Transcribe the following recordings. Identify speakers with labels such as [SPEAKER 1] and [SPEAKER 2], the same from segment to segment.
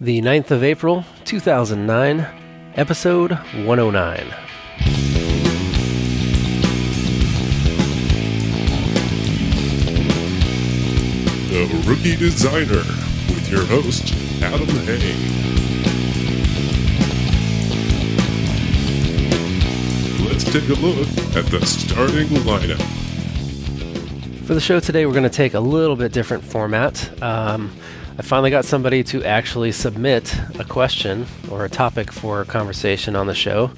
[SPEAKER 1] the 9th of April, 2009, episode 109.
[SPEAKER 2] The Rookie Designer with your host, Adam Hay. Let's take a look at the starting lineup.
[SPEAKER 1] For the show today, we're going to take a little bit different format. Um, I finally got somebody to actually submit a question or a topic for conversation on the show.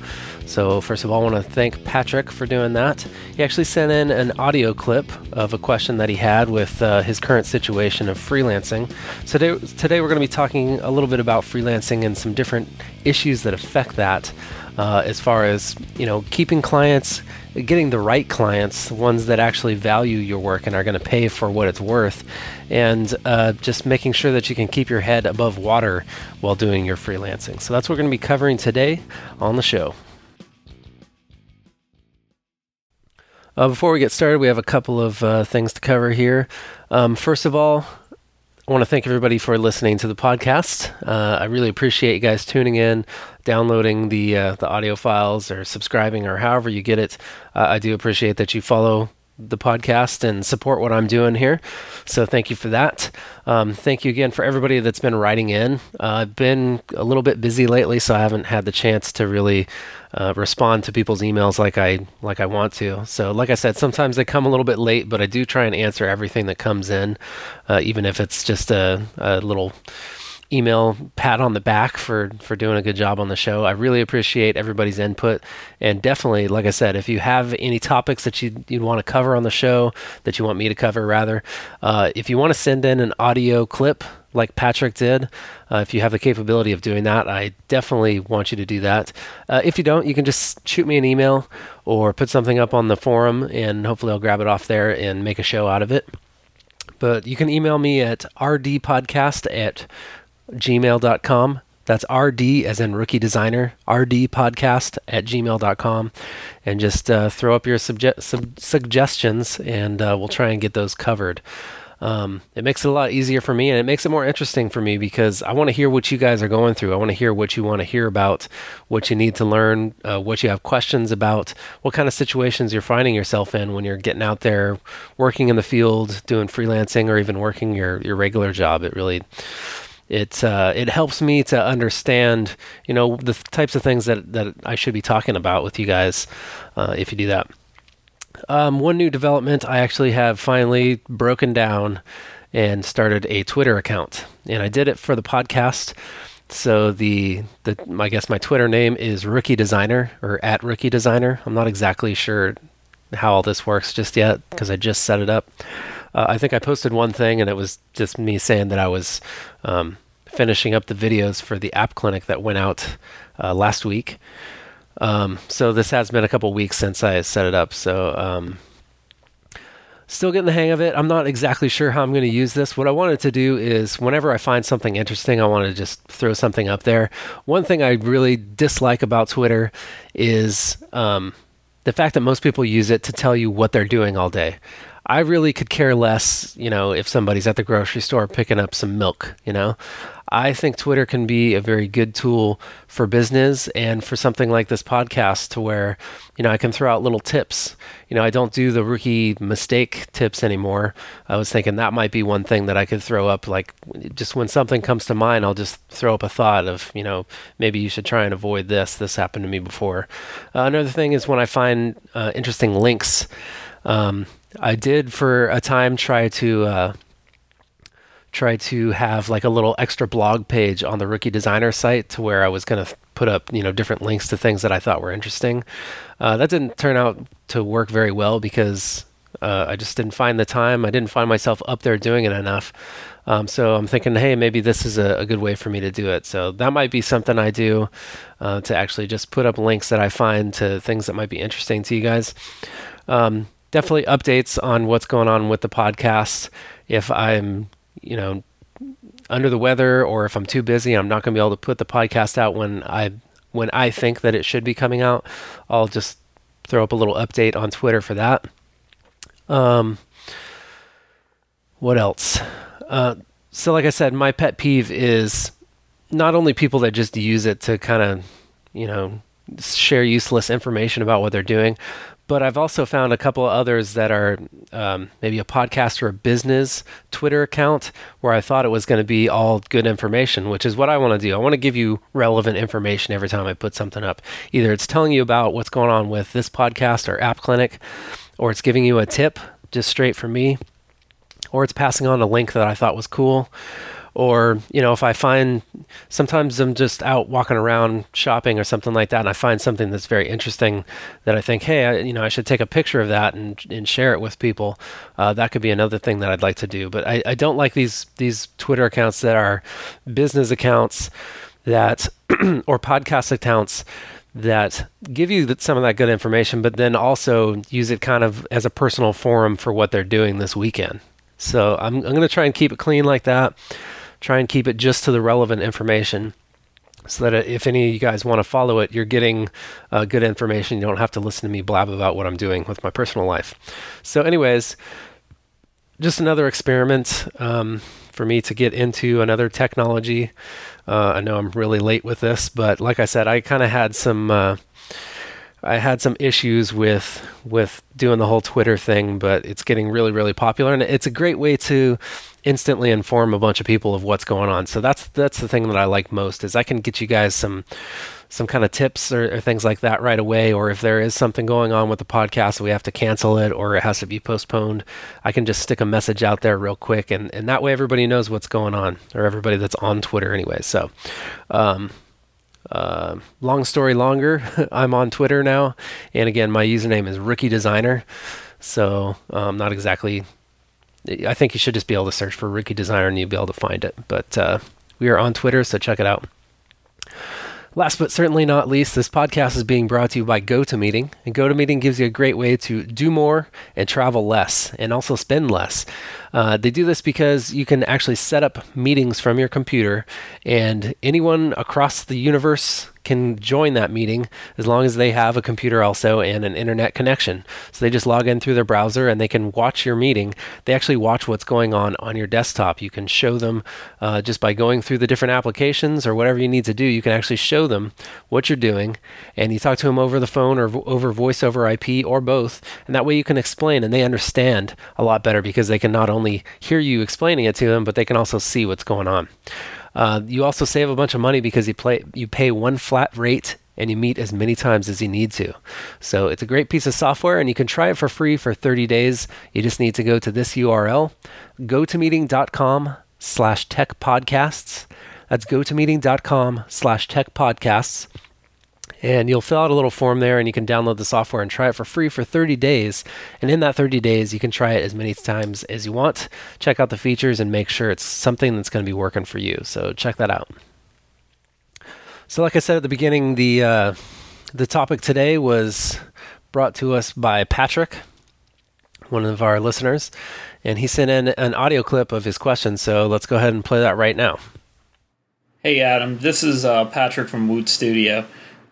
[SPEAKER 1] So, first of all, I want to thank Patrick for doing that. He actually sent in an audio clip of a question that he had with uh, his current situation of freelancing. So, today, today we're going to be talking a little bit about freelancing and some different issues that affect that, uh, as far as you know, keeping clients, getting the right clients, ones that actually value your work and are going to pay for what it's worth, and uh, just making sure that you can keep your head above water while doing your freelancing. So, that's what we're going to be covering today on the show. Uh, before we get started, we have a couple of uh, things to cover here. Um, first of all, I want to thank everybody for listening to the podcast. Uh, I really appreciate you guys tuning in, downloading the uh, the audio files, or subscribing, or however you get it. Uh, I do appreciate that you follow the podcast and support what I'm doing here. So thank you for that. Um, thank you again for everybody that's been writing in. Uh, I've been a little bit busy lately, so I haven't had the chance to really uh, respond to people's emails like I like I want to. So like I said, sometimes they come a little bit late, but I do try and answer everything that comes in, uh, even if it's just a, a little email pat on the back for for doing a good job on the show. I really appreciate everybody's input, and definitely, like I said, if you have any topics that you you'd want to cover on the show that you want me to cover, rather, uh, if you want to send in an audio clip like Patrick did, uh, if you have the capability of doing that, I definitely want you to do that. Uh, if you don't, you can just shoot me an email or put something up on the forum, and hopefully I'll grab it off there and make a show out of it. But you can email me at rdpodcast at gmail.com. That's RD as in rookie designer, rdpodcast at gmail.com. And just uh, throw up your subje- sub- suggestions and uh, we'll try and get those covered. Um, it makes it a lot easier for me and it makes it more interesting for me because I want to hear what you guys are going through. I want to hear what you want to hear about, what you need to learn, uh, what you have questions about, what kind of situations you're finding yourself in when you're getting out there working in the field, doing freelancing, or even working your, your regular job. It really it uh, it helps me to understand you know the types of things that that I should be talking about with you guys uh, if you do that. Um, one new development I actually have finally broken down and started a Twitter account, and I did it for the podcast. So the the I guess my Twitter name is Rookie Designer or at Rookie Designer. I'm not exactly sure how all this works just yet because I just set it up. Uh, I think I posted one thing, and it was just me saying that I was um, finishing up the videos for the app clinic that went out uh, last week. Um, so this has been a couple weeks since I set it up. So um, still getting the hang of it. I'm not exactly sure how I'm going to use this. What I wanted to do is whenever I find something interesting, I want to just throw something up there. One thing I really dislike about Twitter is um, the fact that most people use it to tell you what they're doing all day. I really could care less, you know, if somebody's at the grocery store picking up some milk, you know. I think Twitter can be a very good tool for business and for something like this podcast to where, you know, I can throw out little tips. You know, I don't do the rookie mistake tips anymore. I was thinking that might be one thing that I could throw up like just when something comes to mind, I'll just throw up a thought of, you know, maybe you should try and avoid this. This happened to me before. Uh, another thing is when I find uh, interesting links um, I did for a time try to uh, try to have like a little extra blog page on the Rookie Designer site to where I was going to put up you know different links to things that I thought were interesting. Uh, that didn't turn out to work very well because uh, I just didn't find the time. I didn't find myself up there doing it enough. Um, so I'm thinking, hey, maybe this is a, a, good way for me to do it. So that might be something I do uh, to actually just put up links that I find to things that might be interesting to you guys. Um, definitely updates on what's going on with the podcast. If I'm, you know, under the weather or if I'm too busy, I'm not going to be able to put the podcast out when I when I think that it should be coming out. I'll just throw up a little update on Twitter for that. Um, what else? Uh, so, like I said, my pet peeve is not only people that just use it to kind of, you know, share useless information about what they're doing, but I've also found a couple of others that are um, maybe a podcast or a business Twitter account where I thought it was going to be all good information, which is what I want to do. I want to give you relevant information every time I put something up. Either it's telling you about what's going on with this podcast or App Clinic, or it's giving you a tip just straight from me, or it's passing on a link that I thought was cool or you know if i find sometimes i'm just out walking around shopping or something like that and i find something that's very interesting that i think hey I, you know i should take a picture of that and, and share it with people uh, that could be another thing that i'd like to do but I, I don't like these these twitter accounts that are business accounts that or podcast accounts that give you some of that good information, but then also use it kind of as a personal forum for what they're doing this weekend. So I'm, I'm going to try and keep it clean like that try and keep it just to the relevant information so that if any of you guys want to follow it, you're getting uh, good information. You don't have to listen to me blab about what I'm doing with my personal life. So, anyways, just another experiment um, for me to get into another technology. Uh, I know I'm really late with this, but like I said, I kind of had some. Uh, I had some issues with with doing the whole Twitter thing, but it's getting really really popular, and it's a great way to instantly inform a bunch of people of what's going on. So that's that's the thing that I like most is I can get you guys some some kind of tips or, or, things like that right away. Or if there is something going on with the podcast, we have to cancel it or it has to be postponed, I can just stick a message out there real quick, and and that way everybody knows what's going on or everybody that's on Twitter anyway. So. Um, uh, long story longer, I'm on Twitter now, and again, my username is Rookie Designer. So um, not exactly I think you should just be able to search for Rookie Designer and you'll be able to find it. But uh, we are on Twitter, so check it out. Last but certainly not least, this podcast is being brought to you by GoToMeeting. And GoToMeeting gives you a great way to do more and travel less and also spend less. Uh, they do this because you can actually set up meetings from your computer, and anyone across the universe can join that meeting as long as they have a computer also and an internet connection. So they just log in through their browser and they can watch your meeting. They actually watch what's going on on your desktop. You can show them uh, just by going through the different applications or whatever you need to do. You can actually show them what you're doing, and you talk to them over the phone or vo- over voice over IP or both. And that way you can explain and they understand a lot better because they can not only hear you explaining it to them, but they can also see what's going on. Uh, you also save a bunch of money because you play you pay one flat rate and you meet as many times as you need to. So it's a great piece of software and you can try it for free for 30 days. You just need to go to this URL, gotomeeting.com slash tech podcasts. That's gotomeeting.com slash tech podcasts and you'll fill out a little form there and you can download the software and try it for free for 30 days. And in that 30 days you can try it as many times as you want. Check out the features and make sure it's something that's going to be working for you. So check that out. So like i said at the beginning the uh, the topic today was brought to us by patrick one of our listeners. And he sent in an audio clip of his question. So let's go ahead and play that right now.
[SPEAKER 3] Hey adam. This is uh, patrick from woot studio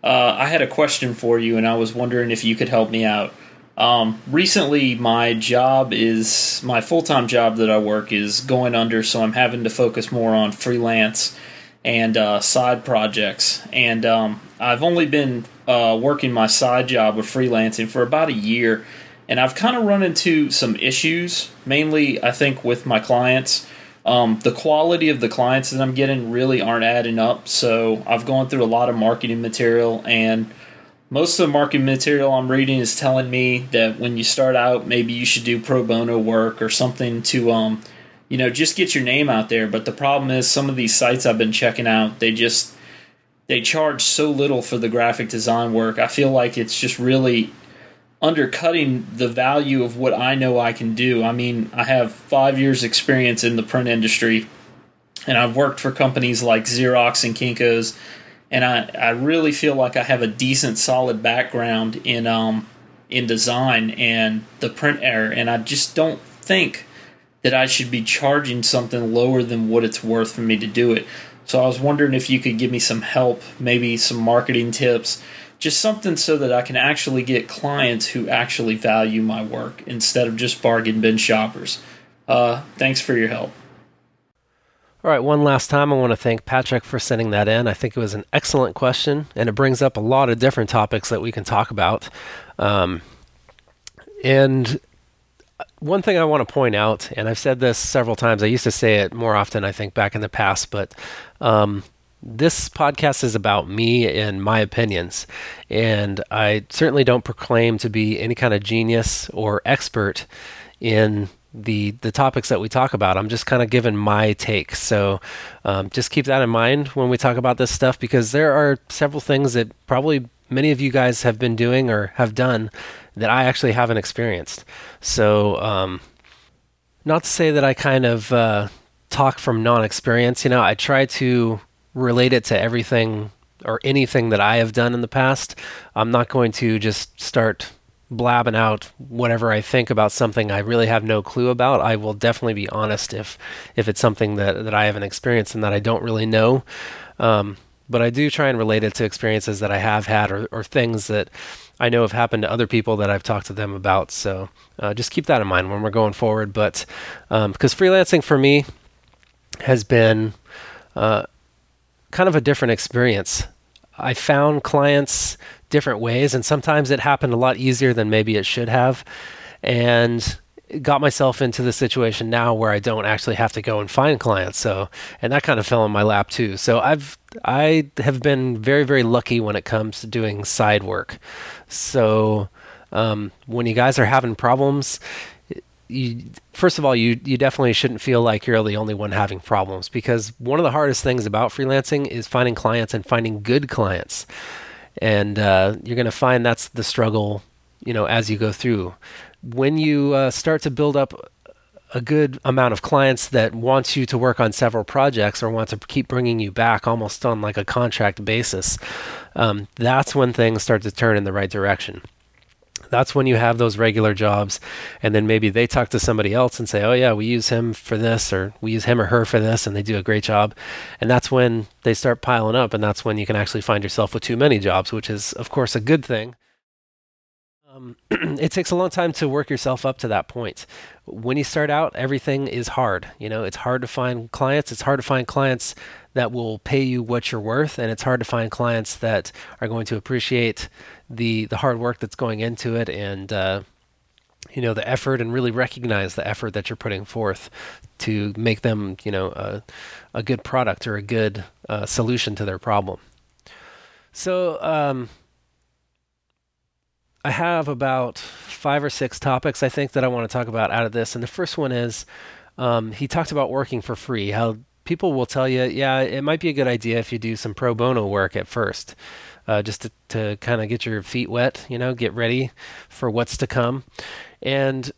[SPEAKER 3] uh, I had a question for you, and I was wondering if you could help me out. Um, recently, my job is my full time job that I work is going under, so I'm having to focus more on freelance and uh, side projects. And um, I've only been uh, working my side job with freelancing for about a year, and I've kind of run into some issues, mainly, I think, with my clients. Um, the quality of the clients that I'm getting really aren't adding up. So I've gone through a lot of marketing material, and most of the marketing material I'm reading is telling me that when you start out, maybe you should do pro bono work or something to, um, you know, just get your name out there. But the problem is, some of these sites I've been checking out, they just they charge so little for the graphic design work. I feel like it's just really undercutting the value of what I know I can do. I mean, I have five years' experience in the print industry, and I've worked for companies like Xerox and Kinko's, and I, I really feel like I have a decent, solid background in um in design and the print era, and I just don't think that I should be charging something lower than what it's worth for me to do it. So I was wondering if you could give me some help, maybe some marketing tips just something so that I can actually get clients who actually value my work instead of just bargain bin shoppers. Uh, thanks for your help.
[SPEAKER 1] All right, one last time, I want to thank Patrick for sending that in. I think it was an excellent question, and it brings up a lot of different topics that we can talk about. Um, and one thing I want to point out, and I've said this several times, I used to say it more often, I think, back in the past, but um, this podcast is about me and my opinions. And I certainly don't proclaim to be any kind of genius or expert in the the topics that we talk about. I'm just kind of giving my take. So um, just keep that in mind when we talk about this stuff because there are several things that probably many of you guys have been doing or have done that I actually haven't experienced. So um, not to say that I kind of uh, talk from non-experience. You know, I try to relate it to everything or anything that I have done in the past. I'm not going to just start blabbing out whatever I think about something I really have no clue about. I will definitely be honest if if it's something that, that I haven't experienced and that I don't really know. Um, but I do try and relate it to experiences that I have had or, or things that I know have happened to other people that I've talked to them about. So uh, just keep that in mind when we're going forward. But um, because freelancing for me has been uh, kind of a different experience. I found clients different ways, and sometimes it happened a lot easier than maybe it should have. And got myself into the situation now where I don't actually have to go and find clients. So, and that kind of fell in my lap too. So I've I have been very very lucky when it comes to doing side work. So um, when you guys are having problems, you, first of all, you you definitely shouldn't feel like you're the only one having problems because one of the hardest things about freelancing is finding clients and finding good clients, and uh, you're going to find that's the struggle, you know, as you go through. When you uh, start to build up a good amount of clients that want you to work on several projects or want to keep bringing you back almost on like a contract basis, um, that's when things start to turn in the right direction that's when you have those regular jobs and then maybe they talk to somebody else and say oh yeah we use him for this or we use him or her for this and they do a great job and that's when they start piling up and that's when you can actually find yourself with too many jobs which is of course a good thing um, it takes a long time to work yourself up to that point. When you start out, everything is hard. You know, it's hard to find clients. It's hard to find clients that will pay you what you're worth, and it's hard to find clients that are going to appreciate the the hard work that's going into it and uh, you know the effort and really recognize the effort that you're putting forth to make them you know a, a good product or a good uh, solution to their problem. So um, I have about five or six topics I think that I want to talk about out of this, and the first one is um, he talked about working for free. How people will tell you, yeah, it might be a good idea if you do some pro bono work at first uh, just to, to kind of get your feet wet, you know, get ready for what's to come. And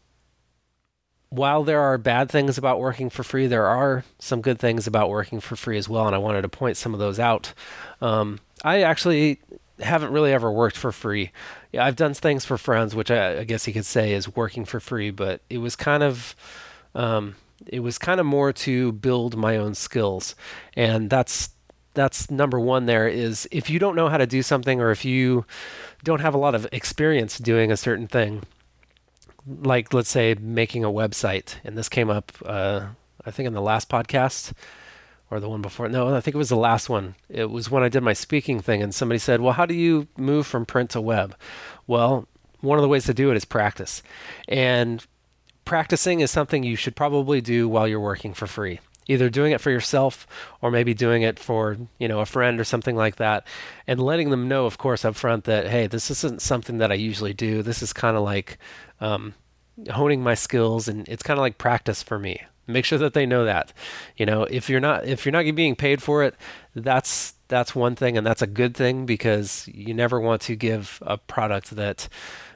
[SPEAKER 1] while there are bad things about working for free, there are some good things about working for free as well. And I wanted to point some of those out. Um, I actually haven't really ever worked for free. I've done things for friends, which I, I, guess you could say is working for free, but it was kind of. Um, it was kind of more to build my own skills, and that's that's number one there is if you don't know how to do something or if you don't have a lot of experience doing a certain thing like let's say making a website and this came up uh, i think in the last podcast or the one before no i think it was the last one. It was when i did my speaking thing and somebody said well how do you move from print to web? Well one of the ways to do it is practice and practicing is something you should probably do while you're working for free either doing it for yourself or maybe doing it for you know a friend or something like that. And letting them know of course up front that hey this isn't something that i usually do. This is kind of like um, honing my skills and it's kind of like practice for me. Make sure that they know that you know if you're not if you're not being paid for it that's that's one thing and that's a good thing because you never want to give a product that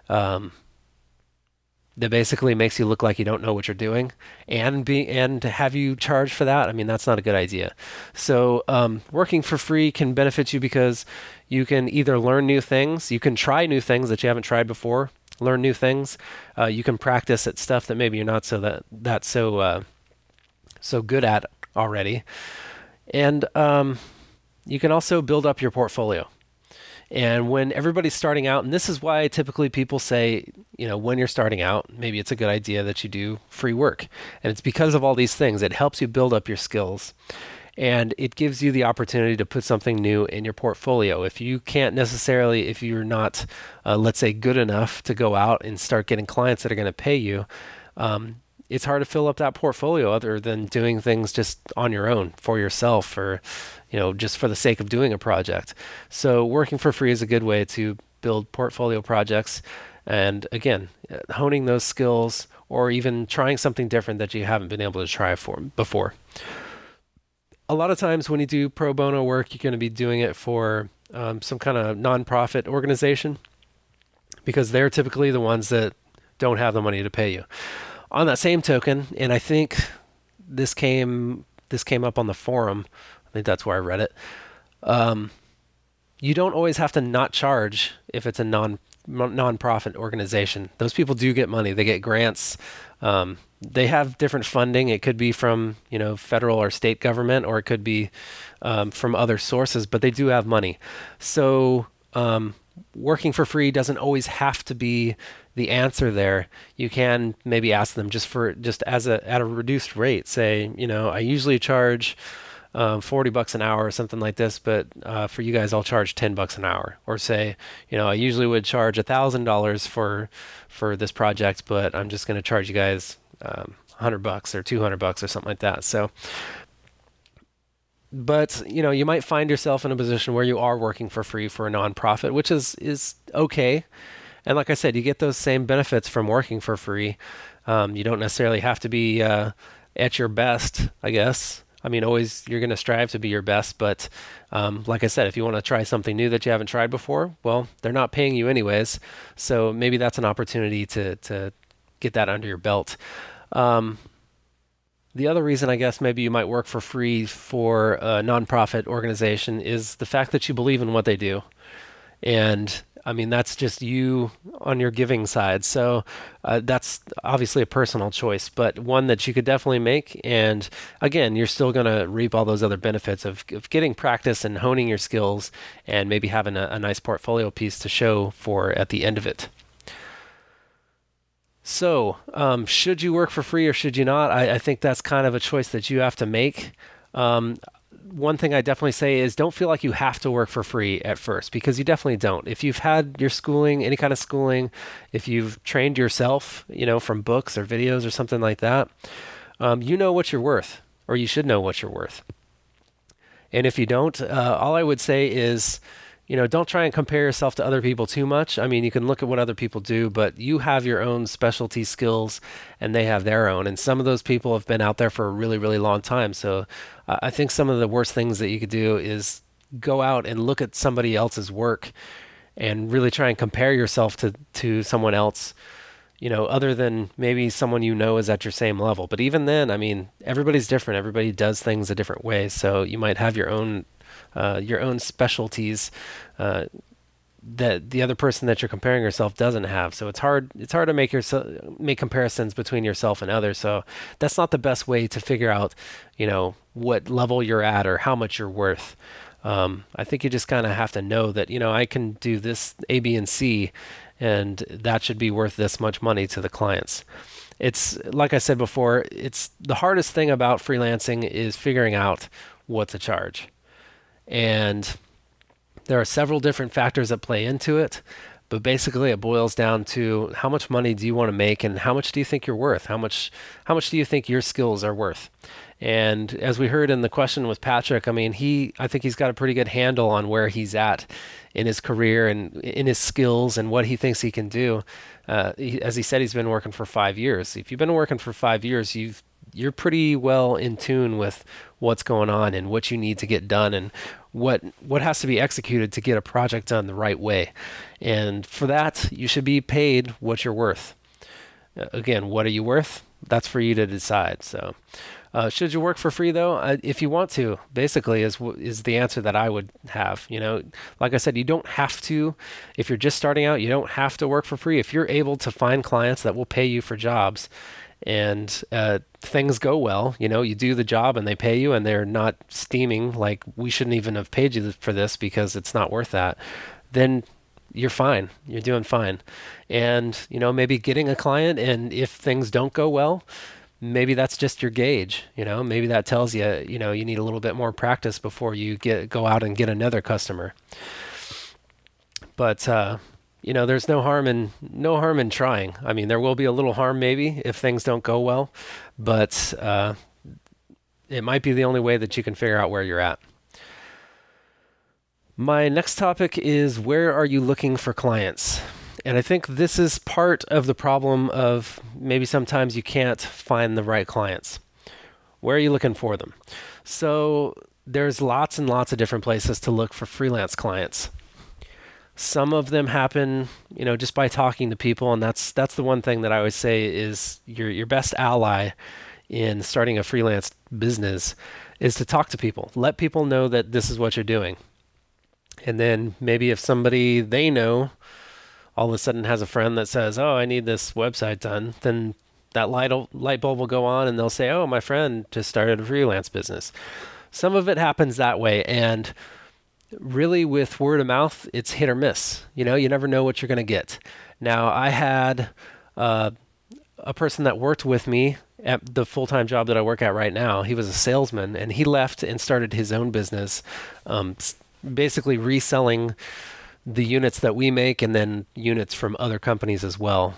[SPEAKER 1] um, that basically makes you look like you don't know what you're doing and be and to have you charge for that? I mean that's not a good idea. So um, working for free can benefit you because you can either learn new things you can try new things that you haven't tried before learn new things uh, you can practice at stuff that maybe you're not so that that so uh, so good at already. And um, you can also build up your portfolio And when everybody's starting out, and this is why typically people say, you know, when you're starting out, maybe it's a good idea that you do free work. And it's because of all these things. It helps you build up your skills and it gives you the opportunity to put something new in your portfolio. If you can't necessarily, if you're not, uh, let's say, good enough to go out and start getting clients that are going to pay you, um, it's hard to fill up that portfolio other than doing things just on your own for yourself or you know just for the sake of doing a project. So working for free is a good way to build portfolio projects. And again honing those skills or even trying something different that you haven't been able to try for before. A lot of times when you do pro bono work you're going to be doing it for um, some kind of nonprofit organization because they're typically the ones that don't have the money to pay you on that same token, and I think this came this came up on the forum. I think that's where I read it. Um, you don't always have to not charge if it's a non non-profit organization. Those people do get money. They get grants. Um, they have different funding. It could be from you know federal or state government, or it could be um, from other sources. But they do have money. So um, working for free doesn't always have to be the answer there. You can maybe ask them just for just as a at a reduced rate. Say, you know, I usually charge um, 40 bucks an hour or something like this, but uh, for you guys, I'll charge 10 bucks an hour. Or say, you know, I usually would charge thousand dollars for for this project, but I'm just going to charge you guys um, 100 bucks or 200 bucks or something like that. So but you know you might find yourself in a position where you are working for free for a nonprofit which is is okay and like i said you get those same benefits from working for free. Um, you don't necessarily have to be uh, at your best i guess. I mean always you're going to strive to be your best but um, like i said if you want to try something new that you haven't tried before well they're not paying you anyways. So maybe that's an opportunity to to get that under your belt. Um, the other reason I guess maybe you might work for free for a nonprofit organization is the fact that you believe in what they do. And I mean, that's just you on your giving side. So uh, that's obviously a personal choice, but one that you could definitely make. And again, you're still going to reap all those other benefits of, of getting practice and honing your skills and maybe having a, a nice portfolio piece to show for at the end of it. So, um, should you work for free or should you not? I, I, think that's kind of a choice that you have to make. Um, one thing I definitely say is don't feel like you have to work for free at first because you definitely don't. If you've had your schooling, any kind of schooling, if you've trained yourself, you know, from books or videos or something like that, um, you know what you're worth, or you should know what you're worth. And if you don't, uh, all I would say is you know, don't try and compare yourself to other people too much. I mean, you can look at what other people do, but you have your own specialty skills and they have their own. And some of those people have been out there for a really, really long time. So uh, I think some of the worst things that you could do is go out and look at somebody else's work and really try and compare yourself to, to someone else, you know, other than maybe someone you know is at your same level. But even then, I mean, everybody's different. Everybody does things a different way. So you might have your own uh, your own specialties uh, that the other person that you're comparing yourself doesn't have. So it's hard it's hard to make yourself make comparisons between yourself and others. So that's not the best way to figure out, you know, what level you're at or how much you're worth. Um, I think you just kind of have to know that you know I can do this A, B, and C, and that should be worth this much money to the clients. It's like I said before. It's the hardest thing about freelancing is figuring out what to charge. And there are several different factors that play into it. But basically, it boils down to how much money do you want to make, and how much do you think you're worth? How much, how much do you think your skills are worth? And as we heard in the question with Patrick, I mean, he, I think he's got a pretty good handle on where he's at in his career and in his skills and what he thinks he can do. Uh, he, as he said, he's been working for five years. If you've been working for five years, you've you're pretty well in tune with what's going on and what you need to get done and what what has to be executed to get a project done the right way. And for that, you should be paid what you're worth. Uh, again, what are you worth? That's for you to decide. So, uh, should you work for free though? Uh, if you want to, basically is is the answer that I would have. You know, like I said, you don't have to. If you're just starting out, you don't have to work for free. If you're able to find clients that will pay you for jobs, and uh, things go well, you know, you do the job and they pay you and they're not steaming like we shouldn't even have paid you for this because it's not worth that, then you're fine. You're doing fine. And, you know, maybe getting a client and if things don't go well, maybe that's just your gauge, you know, maybe that tells you, you know, you need a little bit more practice before you get go out and get another customer. But uh, you know, there's no harm in no harm in trying. I mean, there will be a little harm maybe if things don't go well, but uh, it might be the only way that you can figure out where you're at. My next topic is where are you looking for clients? And I think this is part of the problem of maybe sometimes you can't find the right clients. Where are you looking for them? So there's lots and lots of different places to look for freelance clients. Some of them happen, you know, just by talking to people, and that's that's the one thing that I always say is your your best ally in starting a freelance business is to talk to people. Let people know that this is what you're doing. And then maybe if somebody they know all of a sudden has a friend that says, "Oh, I need this website done," then that light light bulb will go on, and they'll say, "Oh, my friend just started a freelance business." Some of it happens that way, and really with word of mouth, it's hit or miss. You know, you never know what you're going to get. Now, I had uh, a person that worked with me at the full time job that I work at right now. He was a salesman, and he left and started his own business, um, basically reselling the units that we make and then units from other companies as well.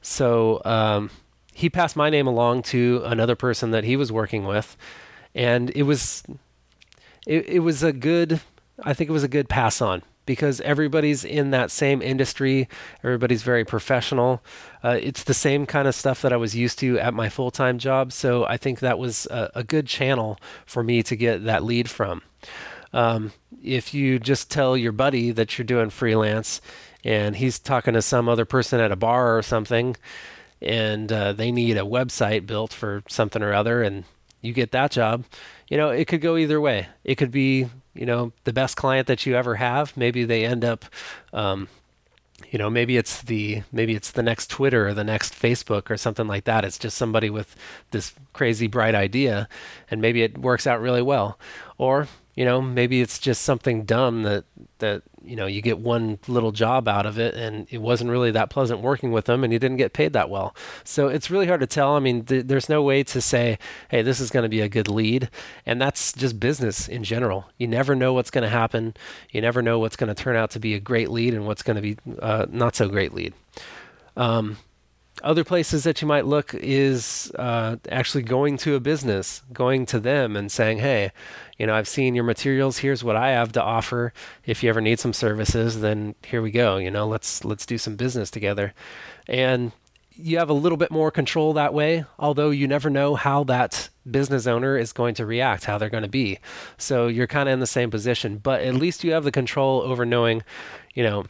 [SPEAKER 1] So um, he passed my name along to another person that he was working with, and it was it, it was a good I think it was a good pass on because everybody's in that same industry. Everybody's very professional. Uh, it's the same kind of stuff that I was used to at my full time job. So I think that was a, a, good channel for me to get that lead from. Um, if you just tell your buddy that you're doing freelance and he's talking to some other person at a bar or something and uh, they need a website built for something or other and you get that job, you know, it could go either way. It could be, you know, the best client that you ever have. Maybe they end up, um, you know, maybe it's the maybe it's the next Twitter or the next Facebook or something like that. It's just somebody with this crazy bright idea, and maybe it works out really well. Or you know maybe it's just something dumb that that you know you get one little job out of it and it wasn't really that pleasant working with them and you didn't get paid that well. So it's really hard to tell. I mean th- there's no way to say hey this is going to be a good lead. And that's just business in general. You never know what's going to happen. You never know what's going to turn out to be a great lead and what's going to be uh, not so great lead. Um, other places that you might look is uh, actually going to a business, going to them and saying, hey, you know, I've seen your materials. Here's what I have to offer. If you ever need some services, then here we go. You know, let's let's do some business together. And you have a little bit more control that way, although you never know how that business owner is going to react, how they're going to be. So you're kind of in the same position, but at least you have the control over knowing, you know,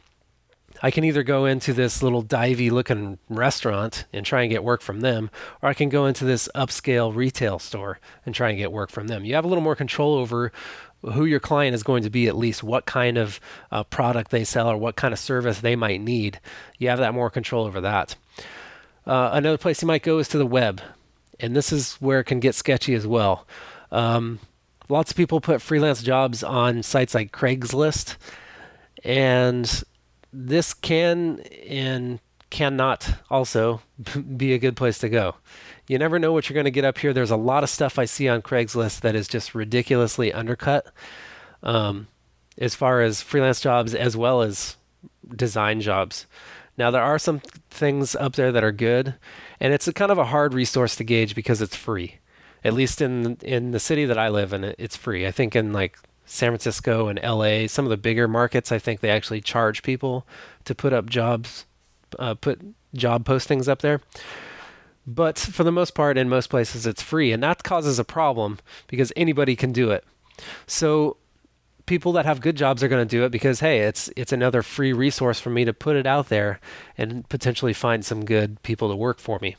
[SPEAKER 1] I can either go into this little divey looking restaurant and try and get work from them, or I can go into this upscale retail store and try and get work from them. You have a little more control over who your client is going to be, at least what kind of uh, product they sell or what kind of service they might need. You have that more control over that. Uh, another place you might go is to the web, and this is where it can get sketchy as well. Um, lots of people put freelance jobs on sites like Craigslist, and this can and cannot also be a good place to go. You never know what you're going to get up here. There's a lot of stuff I see on Craigslist that is just ridiculously undercut um, as far as freelance jobs as well as design jobs. Now, there are some things up there that are good, and it's kind of a hard resource to gauge because it's free. At least in in the city that I live in, it's free. I think in like San Francisco and LA, some of the bigger markets, I think they actually charge people to put up jobs, uh, put job postings up there. But for the most part, in most places, it's free, and that causes a problem because anybody can do it. So people that have good jobs are going to do it because hey, it's it's another free resource for me to put it out there and potentially find some good people to work for me.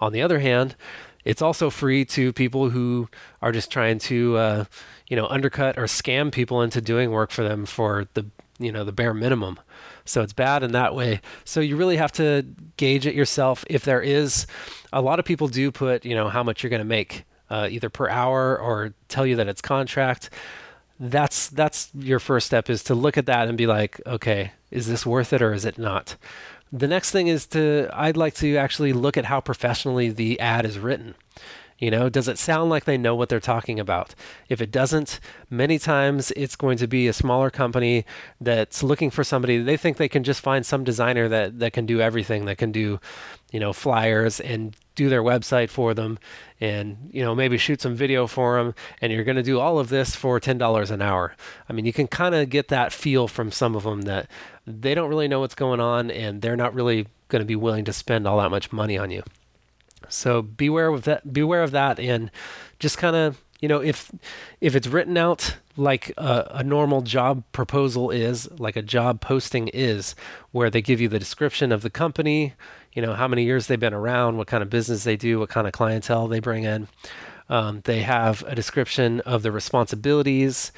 [SPEAKER 1] On the other hand, it's also free to people who are just trying to, uh, you know, undercut or scam people into doing work for them for the you know the bare minimum. So it's bad in that way. So you really have to gauge it yourself. If there is, a lot of people do put you know how much you're going to make uh, either per hour or tell you that it's contract. That's that's your first step is to look at that and be like, okay, is this worth it or is it not? The next thing is to I'd like to actually look at how professionally the ad is written. You know, does it sound like they know what they're talking about? If it doesn't, many times it's going to be a smaller company that's looking for somebody. They think they can just find some designer that, that can do everything, that can do, you know, flyers and do their website for them and, you know, maybe shoot some video for them. And you're going to do all of this for $10 an hour. I mean, you can kind of get that feel from some of them that they don't really know what's going on and they're not really going to be willing to spend all that much money on you. So beware of that. Beware of that, and just kind of you know if if it's written out like a, a, normal job proposal is, like a job posting is, where they give you the description of the company, you know how many years they've been around, what kind of business they do, what kind of clientele they bring in. Um, they have a description of the responsibilities,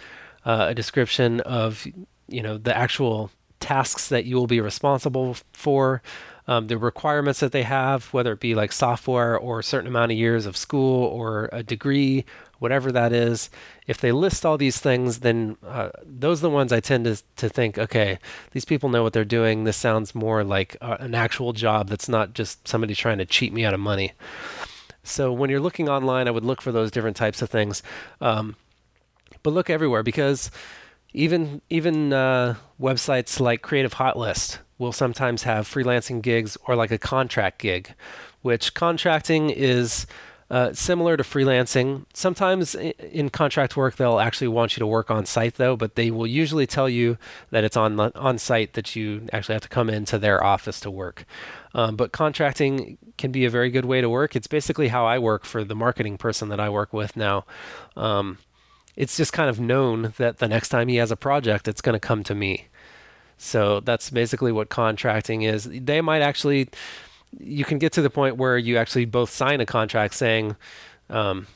[SPEAKER 1] uh, a description of you know the actual tasks that you will be responsible for um, the requirements that they have, whether it be like software or a certain amount of years of school or a degree, whatever that is. If they list all these things, then uh, those are the ones I tend to, to think, okay, these people know what they're doing. This sounds more like uh, an actual job that's not just somebody trying to cheat me out of money. So when you're looking online, I would look for those different types of things. Um, but look everywhere because even even uh, websites like Creative Hot List will sometimes have freelancing gigs or like a contract gig, which contracting is uh, similar to freelancing. Sometimes in contract work, they'll actually want you to work on site though, but they will usually tell you that it's on on site that you actually have to come into their office to work. Um, but contracting can be a very good way to work. It's basically how I work for the marketing person that I work with now. Um, it's just kind of known that the next time he has a project, it's going to come to me. So that's basically what contracting is. They might actually, you can get to the point where you actually both sign a contract saying um,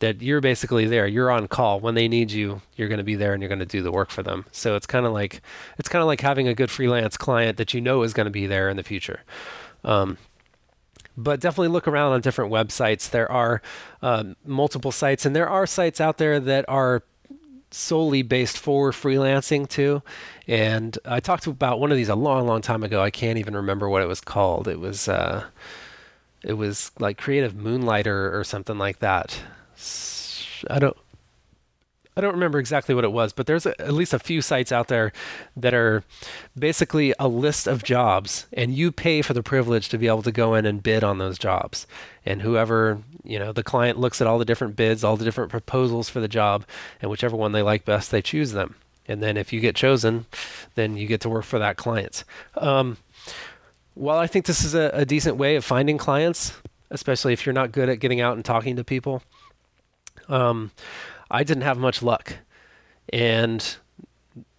[SPEAKER 1] that you're basically there. You're on call when they need you. You're going to be there and you're going to do the work for them. So it's kind of like it's kind of like having a good freelance client that you know is going to be there in the future. Um, but definitely look around on different websites. There are um, multiple sites, and there are sites out there that are solely based for freelancing too. And I talked about one of these a long, long time ago. I can't even remember what it was called. It was uh, it was like Creative Moonlighter or something like that. I don't I don't remember exactly what it was, but there's a, at least a few sites out there that are basically a list of jobs, and you pay for the privilege to be able to go in and bid on those jobs. And whoever, you know, the client looks at all the different bids, all the different proposals for the job, and whichever one they like best, they choose them. And then if you get chosen, then you get to work for that client. Um, while I think this is a, a decent way of finding clients, especially if you're not good at getting out and talking to people, um, I didn't have much luck. And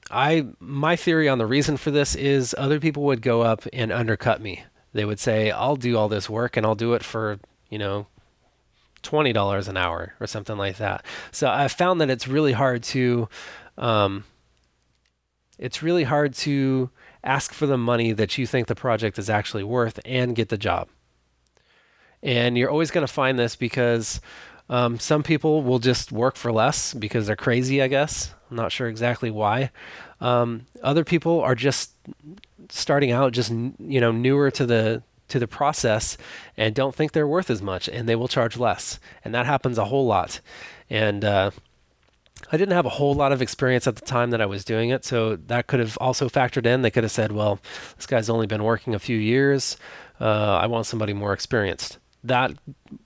[SPEAKER 1] I my theory on the reason for this is other people would go up and undercut me. They would say, "I'll do all this work and I'll do it for, you know, $20 an hour or something like that." So I found that it's really hard to um, it's really hard to ask for the money that you think the project is actually worth and get the job. And you're always going to find this because um, some people will just work for less because they're crazy, I guess. I'm not sure exactly why. Um, other people are just starting out, just you know, newer to the to the process and don't think they're worth as much, and they will charge less, and that happens a whole lot. And uh, I didn't have a whole lot of experience at the time that I was doing it, so that could have also factored in. They could have said, "Well, this guy's only been working a few years. Uh, I want somebody more experienced." That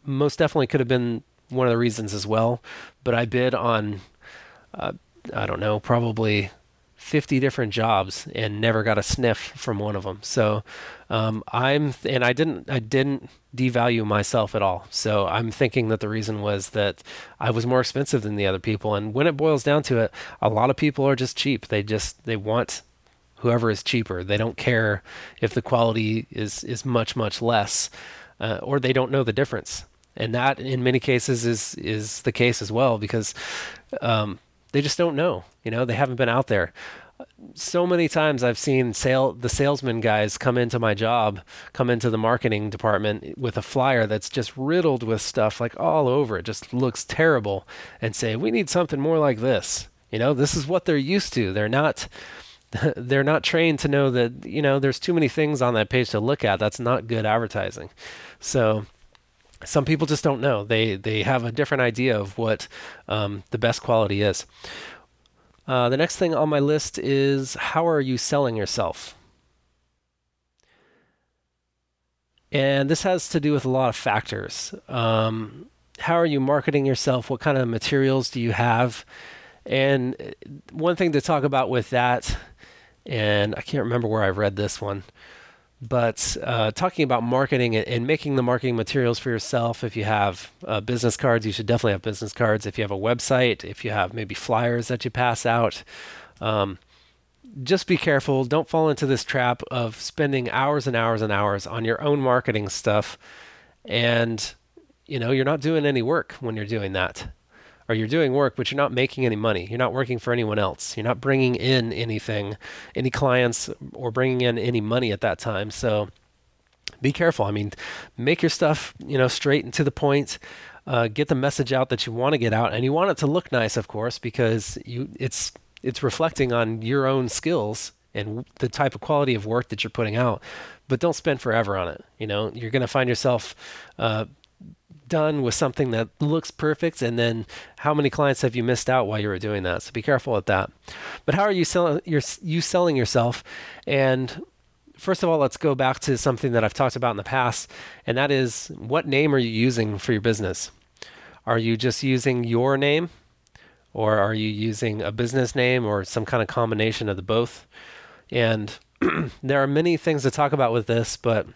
[SPEAKER 1] most definitely could have been one of the reasons as well. But I bid on, uh, I don't know, probably 50 different jobs and never got a sniff from one of them. So um, I'm, and I didn't, I didn't devalue myself at all. So I'm thinking that the reason was that I was more expensive than the other people. And when it boils down to it, a lot of people are just cheap. They just, they want whoever is cheaper. They don't care if the quality is, is much, much less, uh, or they don't know the difference and that in many cases is is the case as well because um, they just don't know. You know, they haven't been out there. so many times I've seen sale the salesman guys come into my job, come into the marketing department with a flyer that's just riddled with stuff like all over. It just looks terrible and say, "We need something more like this." You know, this is what they're used to. They're not they're not trained to know that, you know, there's too many things on that page to look at. That's not good advertising. So, some people just don't know. They they have a different idea of what um, the best quality is. Uh, the next thing on my list is how are you selling yourself? And this has to do with a lot of factors. Um, how are you marketing yourself? What kind of materials do you have? And uh, one thing to talk about with that, and I can't remember where I read this one, but uh, talking about marketing and, making the marketing materials for yourself if you have uh, business cards you should definitely have business cards. If you have a website if you have maybe flyers that you pass out um, just be careful. Don't fall into this trap of spending hours and hours and hours on your own marketing stuff. And you know you're not doing any work when you're doing that or you're doing work, but you're not making any money. You're not working for anyone else. You're not bringing in anything, any clients, or bringing in any money at that time. So be careful. I mean, make your stuff, you know, straight and to the point. Uh, get the message out that you want to get out, and you want it to look nice, of course, because you it's it's reflecting on your own skills and the type of quality of work that you're putting out. But don't spend forever on it. You know, you're going to find yourself uh, done with something that looks perfect and then how many clients have you missed out while you were doing that? So be careful with that. But how are you selling you you selling yourself? And first of all let's go back to something that I've talked about in the past and that is what name are you using for your business? Are you just using your name? Or are you using a business name or some kind of combination of the both? And there are many things to talk about with this but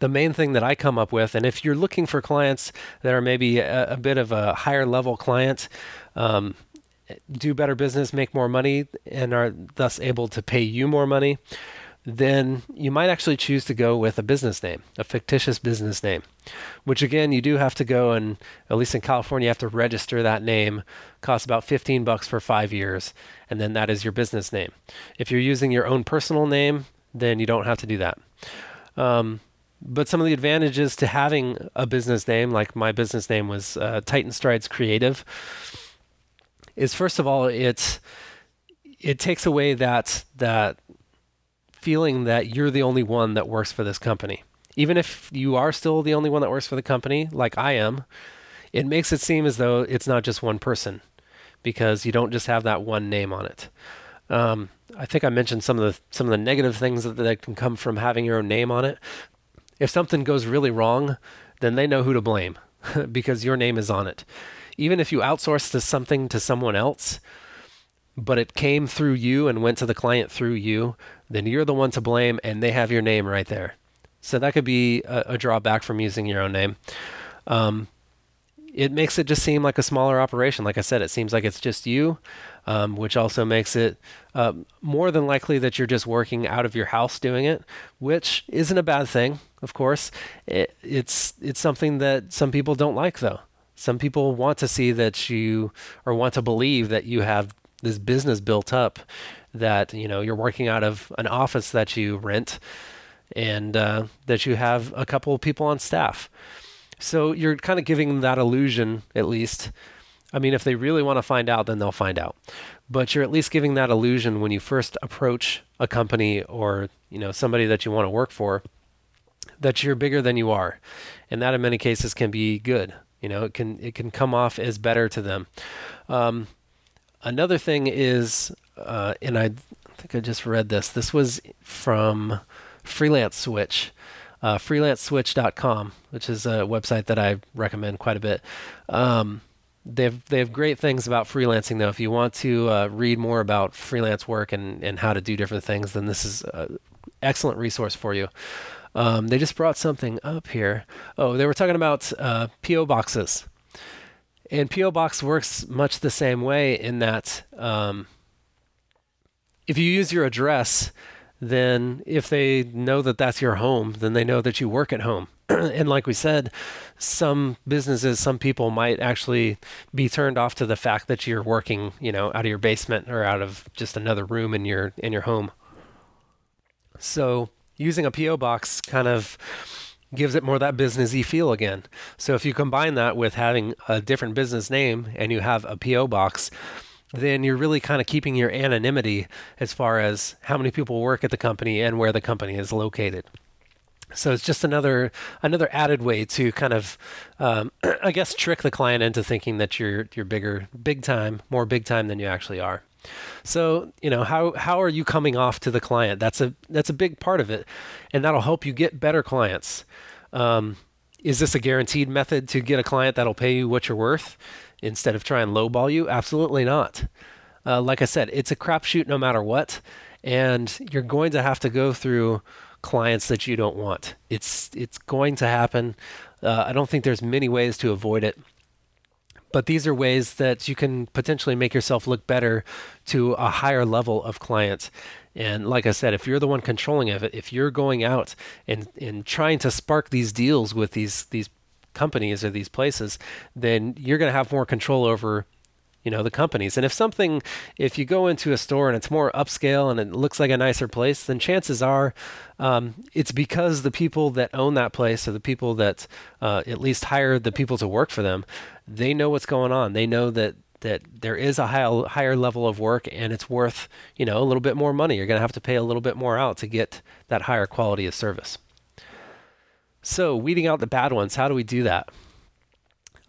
[SPEAKER 1] the main thing that I come up with, and if you're looking for clients that are maybe a, a bit of a higher level client, um, do better business, make more money, and are thus able to pay you more money, then you might actually choose to go with a business name, a fictitious business name, which again, you do have to go and, at least in California, you have to register that name, costs about 15 bucks for five years, and then that is your business name. If you're using your own personal name, then you don't have to do that. Um, but some of the advantages to having a business name, like my business name was uh, Titan Strides Creative, is first of all it it takes away that that feeling that you're the only one that works for this company. Even if you are still the only one that works for the company, like I am, it makes it seem as though it's not just one person because you don't just have that one name on it. Um, I think I mentioned some of the some of the negative things that, that can come from having your own name on it if something goes really wrong, then they know who to blame because your name is on it. Even if you outsource to something to someone else, but it came through you and went to the client through you, then you're the one to blame and they have your name right there. So that could be a, a drawback from using your own name. Um, it makes it just seem like a smaller operation. Like I said, it seems like it's just you, um, which also makes it uh, more than likely that you're just working out of your house doing it, which isn't a bad thing, of course. It, it's it's something that some people don't like, though. Some people want to see that you or want to believe that you have this business built up, that you know you're working out of an office that you rent, and uh, that you have a couple of people on staff. So you're kind of giving them that illusion, at least. I mean, if they really want to find out, then they'll find out. But you're at least giving that illusion when you first approach a company or you know somebody that you want to work for that you're bigger than you are, and that in many cases can be good. You know, it can it can come off as better to them. Um, another thing is, uh, and I think I just read this. This was from Freelance Switch uh, freelanceswitch.com, which is a website that I recommend quite a bit. Um, they have they have great things about freelancing though. If you want to uh, read more about freelance work and, and how to do different things, then this is an excellent resource for you. Um, they just brought something up here. Oh, they were talking about uh, PO boxes, and PO box works much the same way in that um, if you use your address then if they know that that's your home, then they know that you work at home. and like we said, some businesses, some people might actually be turned off to the fact that you're working, you know, out of your basement or out of just another room in your in your home. So using a PO box kind of gives it more that businessy feel again. So if you combine that with having a different business name and you have a PO box, then you're really kind of keeping your anonymity as far as how many people work at the company and where the company is located. So it's just another another added way to kind of, um, I guess, trick the client into thinking that you're you're bigger, big time, more big time than you actually are. So you know how how are you coming off to the client? That's a that's a big part of it, and that'll help you get better clients. Um, is this a guaranteed method to get a client that'll pay you what you're worth? Instead of try and lowball you? Absolutely not. Uh, like I said, it's a crapshoot no matter what, and you're going to have to go through clients that you don't want. It's it's going to happen. Uh, I don't think there's many ways to avoid it, but these are ways that you can potentially make yourself look better to a higher level of clients. And like I said, if you're the one controlling it, if you're going out and, and trying to spark these deals with these these companies or these places, then you're going to have more control over you know the companies. And if something if you go into a store and it's more upscale and it looks like a nicer place then chances are um, it's because the people that own that place or the people that uh, at least hire the people to work for them they know what's going on. They know that that there is a high, higher level of work and it's worth you know a little bit more money. You're going to have to pay a little bit more out to get that higher quality of service so, weeding out the bad ones, how do we do that?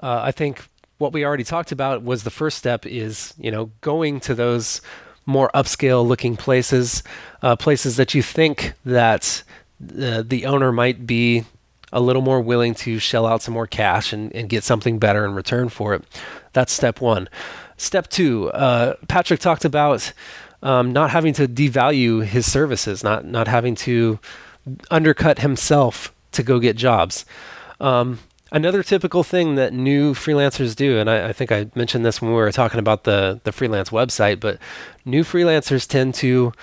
[SPEAKER 1] Uh, I think what we already talked about was the first step is, you know, going to those more upscale looking places, uh, places that you think that the, the owner might be a little more willing to shell out some more cash and, and get something better in return for it. That's step one. Step two, uh, Patrick talked about um, not having to devalue his services, not not having to undercut himself to go get jobs. Um, another typical thing that new freelancers do, and I, I, think I mentioned this when we were talking about the the freelance website, but new freelancers tend to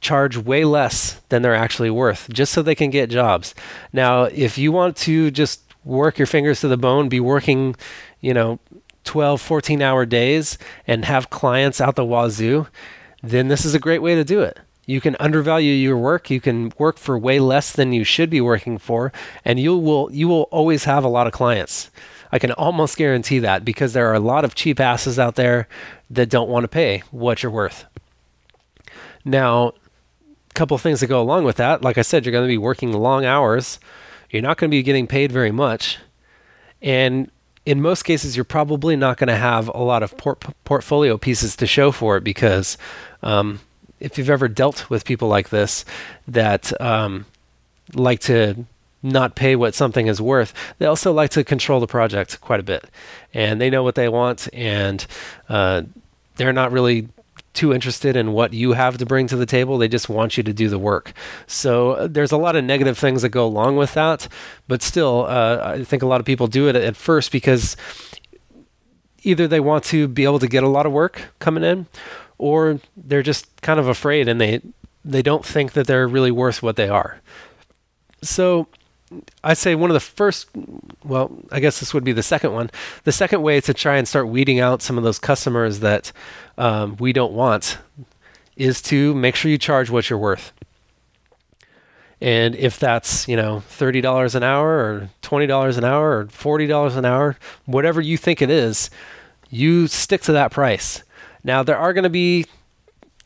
[SPEAKER 1] charge way less than they're actually worth just so they can get jobs. Now, if you want to just work your fingers to the bone, be working, you know, 12, 14 hour days and have clients out the wazoo, then this is a great way to do it. You can undervalue your work. You can work for way less than you should be working for, and you will you will always have a lot of clients. I can almost guarantee that because there are a lot of cheap asses out there that don't want to pay what you're worth. Now, a couple things that go along with that. Like I said, you're going to be working long hours. You're not going to be getting paid very much. And in most cases, you're probably not going to have a lot of port- portfolio pieces to show for it because um, if you've ever dealt with people like this that um, like to not pay what something is worth, they also like to control the project quite a bit, and they know what they want, and uh, they're not really too interested in what you have to bring to the table. They just want you to do the work. So uh, there's a lot of negative things that go along with that, but still, uh, I think a lot of people do it at first because either they want to be able to get a lot of work coming in or they're just kind of afraid and they they don't think that they're really worth what they are. So I'd say one of the first, well, I guess this would be the second one. The second way to try and start weeding out some of those customers that um, we don't want is to make sure you charge what you're worth. And if that's, you know, $30 an hour or $20 an hour or $40 an hour, whatever you think it is, you stick to that price. Now there are going to be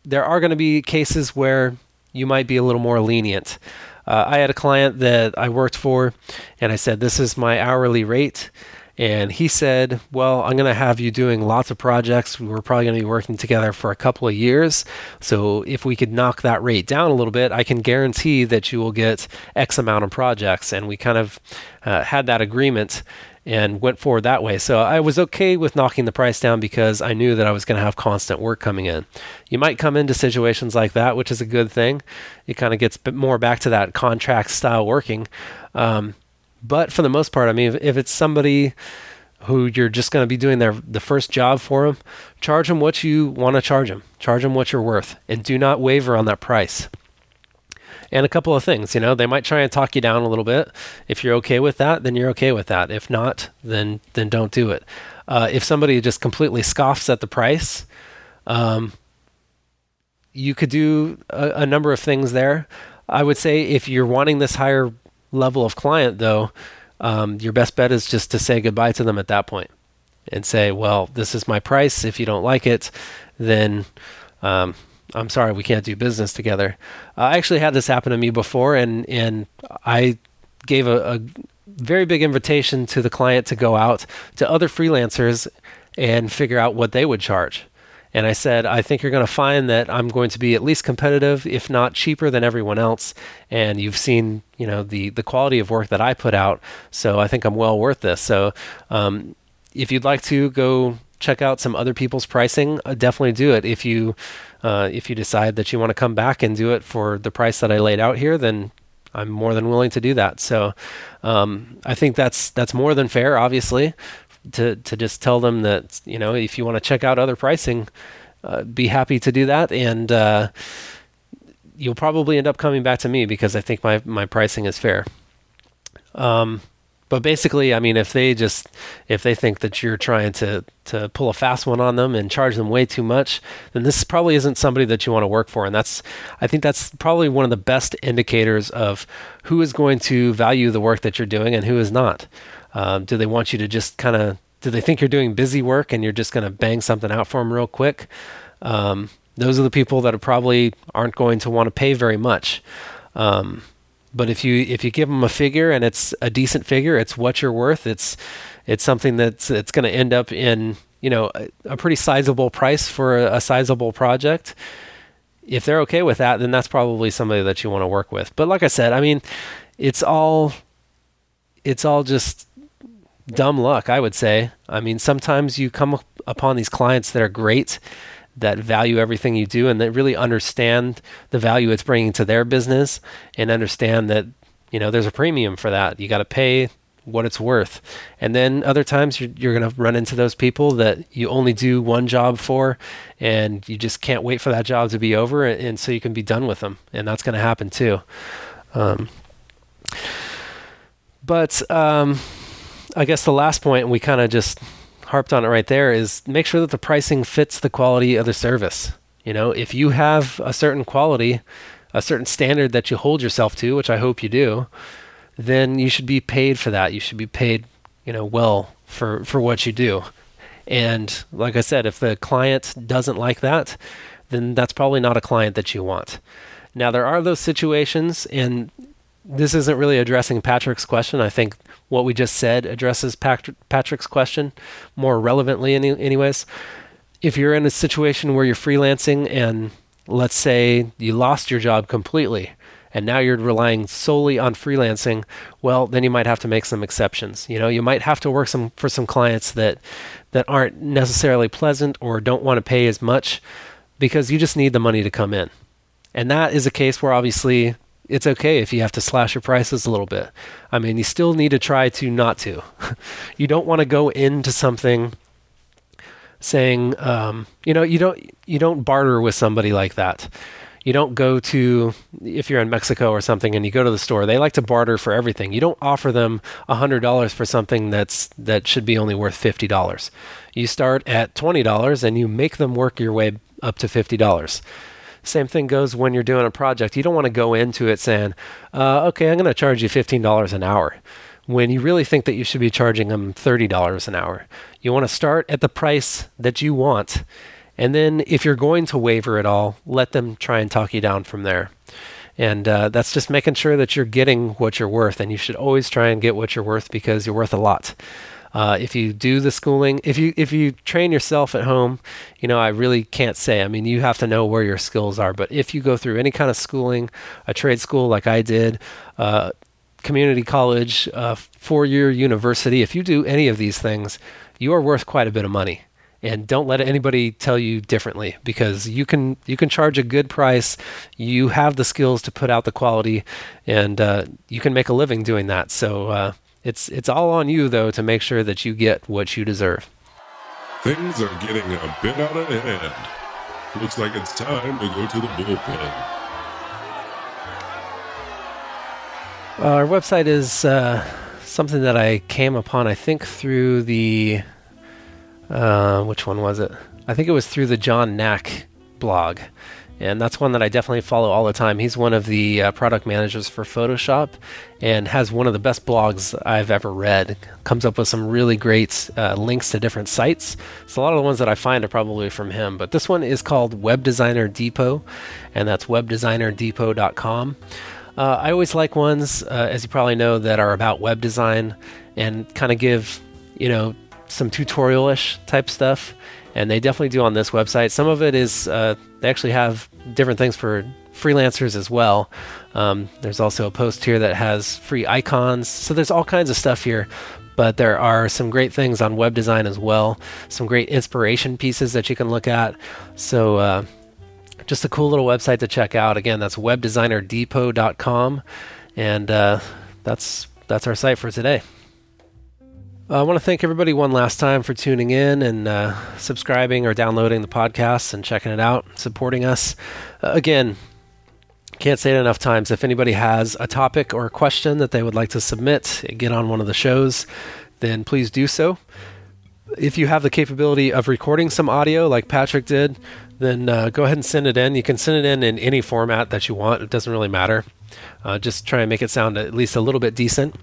[SPEAKER 1] there are going to be cases where you might be a little more lenient. Uh, I had a client that I worked for, and I said, "This is my hourly rate." And he said, Well, I'm going to have you doing lots of projects. We're probably going to be working together for a couple of years. So if we could knock that rate down a little bit, I can guarantee that you will get X amount of projects. And we kind of uh, had that agreement and went forward that way. So I was okay with knocking the price down because I knew that I was going to have constant work coming in. You might come into situations like that, which is a good thing. It kind of gets more back to that contract style working. Um, but for the most part, I mean, if, if it's somebody who you're just going to be doing their the first job for them, charge them what you want to charge them. Charge them what you're worth, and do not waver on that price. And a couple of things. You know, they might try and talk you down a little bit. If you're okay with that, then you're okay with that. If not, then then don't do it. Uh, if somebody just completely scoffs at the price, um, you could do a, a number of things there. I would say if you're wanting this higher level of client, though, um, your best bet is just to say goodbye to them at that point and say, well, this is my price. If you don't like it, then um, I'm sorry, we can't do business together. Uh, I actually had this happen to me before, and and I gave a, a very big invitation to the client to go out to other freelancers and figure out what they would charge. And I said, I think you're going to find that I'm going to be at least competitive, if not cheaper than everyone else. And you've seen, you know, the the quality of work that I put out. So I think I'm well worth this. So um, if you'd like to go check out some other people's pricing, uh, definitely do it. If you uh, if you decide that you want to come back and do it for the price that I laid out here, then I'm more than willing to do that. So um, I think that's that's more than fair, obviously, to to just tell them that you know if you want to check out other pricing, uh, be happy to do that, and uh, you'll probably end up coming back to me because I think my my pricing is fair. Um, but basically, I mean, if they just if they think that you're trying to to pull a fast one on them and charge them way too much, then this probably isn't somebody that you want to work for. And that's I think that's probably one of the best indicators of who is going to value the work that you're doing and who is not. Um, do they want you to just kind of do they think you're doing busy work and you're just going to bang something out for them real quick? Um, those are the people that are probably aren't going to want to pay very much. Um, but if you if you give them a figure and it's a decent figure, it's what you're worth. It's it's something that's it's going to end up in you know a, a pretty sizable price for a, a, sizable project. If they're okay with that, then that's probably somebody that you want to work with. But like I said, I mean, it's all it's all just dumb luck, I would say. I mean, sometimes you come upon these clients that are great that value everything you do and that really understand the value it's bringing to their business and understand that you know there's a premium for that. You got to pay what it's worth. And then other times you're, you're going to run into those people that you only do one job for and you just can't wait for that job to be over and, and so you can be done with them. And that's going to happen too. Um, but um, i guess the last point we kind of just harped on it right there is make sure that the pricing fits the quality of the service. You know, if you have a certain quality, a certain standard that you hold yourself to, which I hope you do, then you should be paid for that. You should be paid, you know, well for for what you do. And like I said, if the client doesn't like that, then that's probably not a client that you want. Now there are those situations and this isn't really addressing Patrick's question. I think what we just said addresses Patrick's question more relevantly, any, anyways. If you're in a situation where you're freelancing and let's say you lost your job completely and now you're relying solely on freelancing, well, then you might have to make some exceptions. You know, you might have to work some for some clients that that aren't necessarily pleasant or don't want to pay as much because you just need the money to come in. And that is a case where obviously it's okay if you have to slash your prices a little bit. I mean, you still need to try to not to. you don't want to go into something saying, um, you know, you don't you don't barter with somebody like that. You don't go to if you're in Mexico or something and you go to the store. They like to barter for everything. You don't offer them hundred dollars for something that's that should be only worth fifty dollars. You start at twenty dollars and you make them work your way up to fifty dollars same thing goes when you're doing a project. You don't want to go into it saying, uh, okay, I'm going to charge you $15 an hour when you really think that you should be charging them $30 an hour. You want to start at the price that you want. And then if you're going to waiver it all, let them try and talk you down from there. And uh, that's just making sure that you're getting what you're worth. And you should always try and get what you're worth because you're worth a lot. Uh, if you do the schooling, if you if you train yourself at home, you know I really can't say. I mean, you have to know where your skills are. But if you go through any kind of schooling, a trade school like I did, uh, community college, uh, four-year university, if you do any of these things, you are worth quite a bit of money and don't let anybody tell you differently because you can you can charge a good price you have the skills to put out the quality and uh, you can make a living doing that so uh, it's it's all on you though to make sure that you get what you deserve.
[SPEAKER 2] Things are getting a bit out of hand. Looks like it's time to go to the bullpen.
[SPEAKER 1] Our website is uh, something that I came upon, I think, through the. Uh, which one was it? I think it was through the John Nack blog. And that's one that I definitely follow all the time. He's one of the uh, product managers for Photoshop and has one of the best blogs I've ever read. Comes up with some really great uh, links to different sites. So, a lot of the ones that I find are probably from him. But this one is called Web Designer Depot, and that's webdesignerdepot.com. Uh, I always like ones, uh, as you probably know, that are about web design and kind of give, you know, some tutorial-ish type stuff. And they definitely do on this website. Some of it is uh, they actually have different things for freelancers as well. Um, there's also a post here that has free icons. So there's all kinds of stuff here. But there are some great things on web design as well. Some great inspiration pieces that you can look at. So uh, just a cool little website to check out. Again, that's webdesignerdepot.com, and uh, that's that's our site for today. Uh, I want to thank everybody one last time for tuning in and uh, subscribing or downloading the podcast and checking it out, supporting us. Uh, again, can't say it enough times. If anybody has a topic or a question that they would like to submit, get on one of the shows, then please do so. If you have the capability of recording some audio like Patrick did, then uh, go ahead and send it in. You can send it in in any format that you want. It doesn't really matter. Uh, just try and make it sound at least a little bit decent.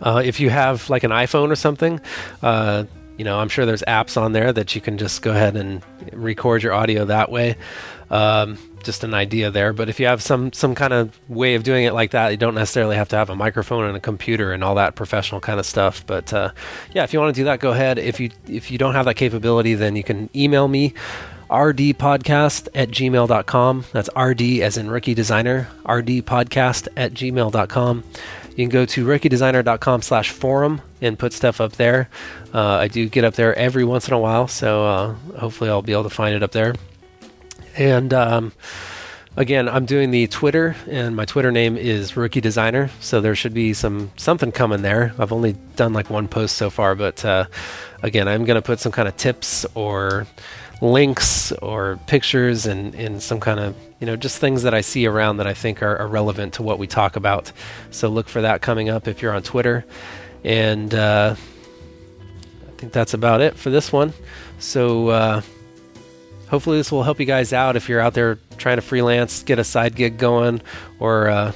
[SPEAKER 1] Uh, if you have like an iPhone or something, uh, you know, I'm sure there's apps on there that you can just go ahead and record your audio that way. Um, just an idea there. But if you have some some kind of way of doing it like that, you don't necessarily have to have a microphone and a computer and all that professional kind of stuff. But uh, yeah, if you want to do that, go ahead. If you if you don't have that capability, then you can email me rdpodcast at gmail.com. That's RD as in rookie designer, rdpodcast at gmail.com. You can go to rookiedesigner.com slash forum and put stuff up there. Uh, I do get up there every once in a while, so uh, hopefully I'll be able to find it up there. And um, again, I'm doing the Twitter, and my Twitter name is Rookie Designer, so there should be some something coming there. I've only done like one post so far, but uh, again, I'm going to put some kind of tips or links or pictures and, and some kind of you know just things that I see around that I think are, are relevant to what we talk about. So look for that coming up if you're on Twitter, and uh, I think that's about it for this one. So. Uh, hopefully this will help you guys out if you're out there trying to freelance, get a side gig going, or uh,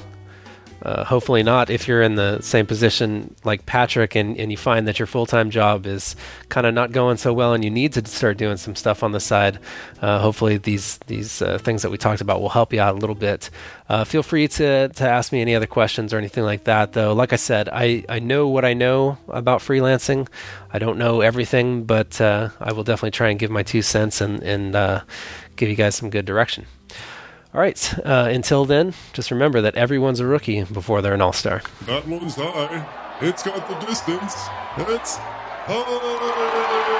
[SPEAKER 1] uh, hopefully not if you're in the same position like Patrick and, and you find that your full time job is kind of not going so well and you need to start doing some stuff on the side. Uh, hopefully these these uh, things that we talked about will help you out a little bit. Uh, feel free to, to ask me any other questions or anything like that, though. Like I said, I, I know what I know about freelancing. I don't know everything, but uh, I will definitely try and give my two cents and, and uh, give you guys some good direction. All right. Uh, until then, just remember that everyone's a rookie before they're an all star.
[SPEAKER 2] That one's high. It's got the distance. It's high.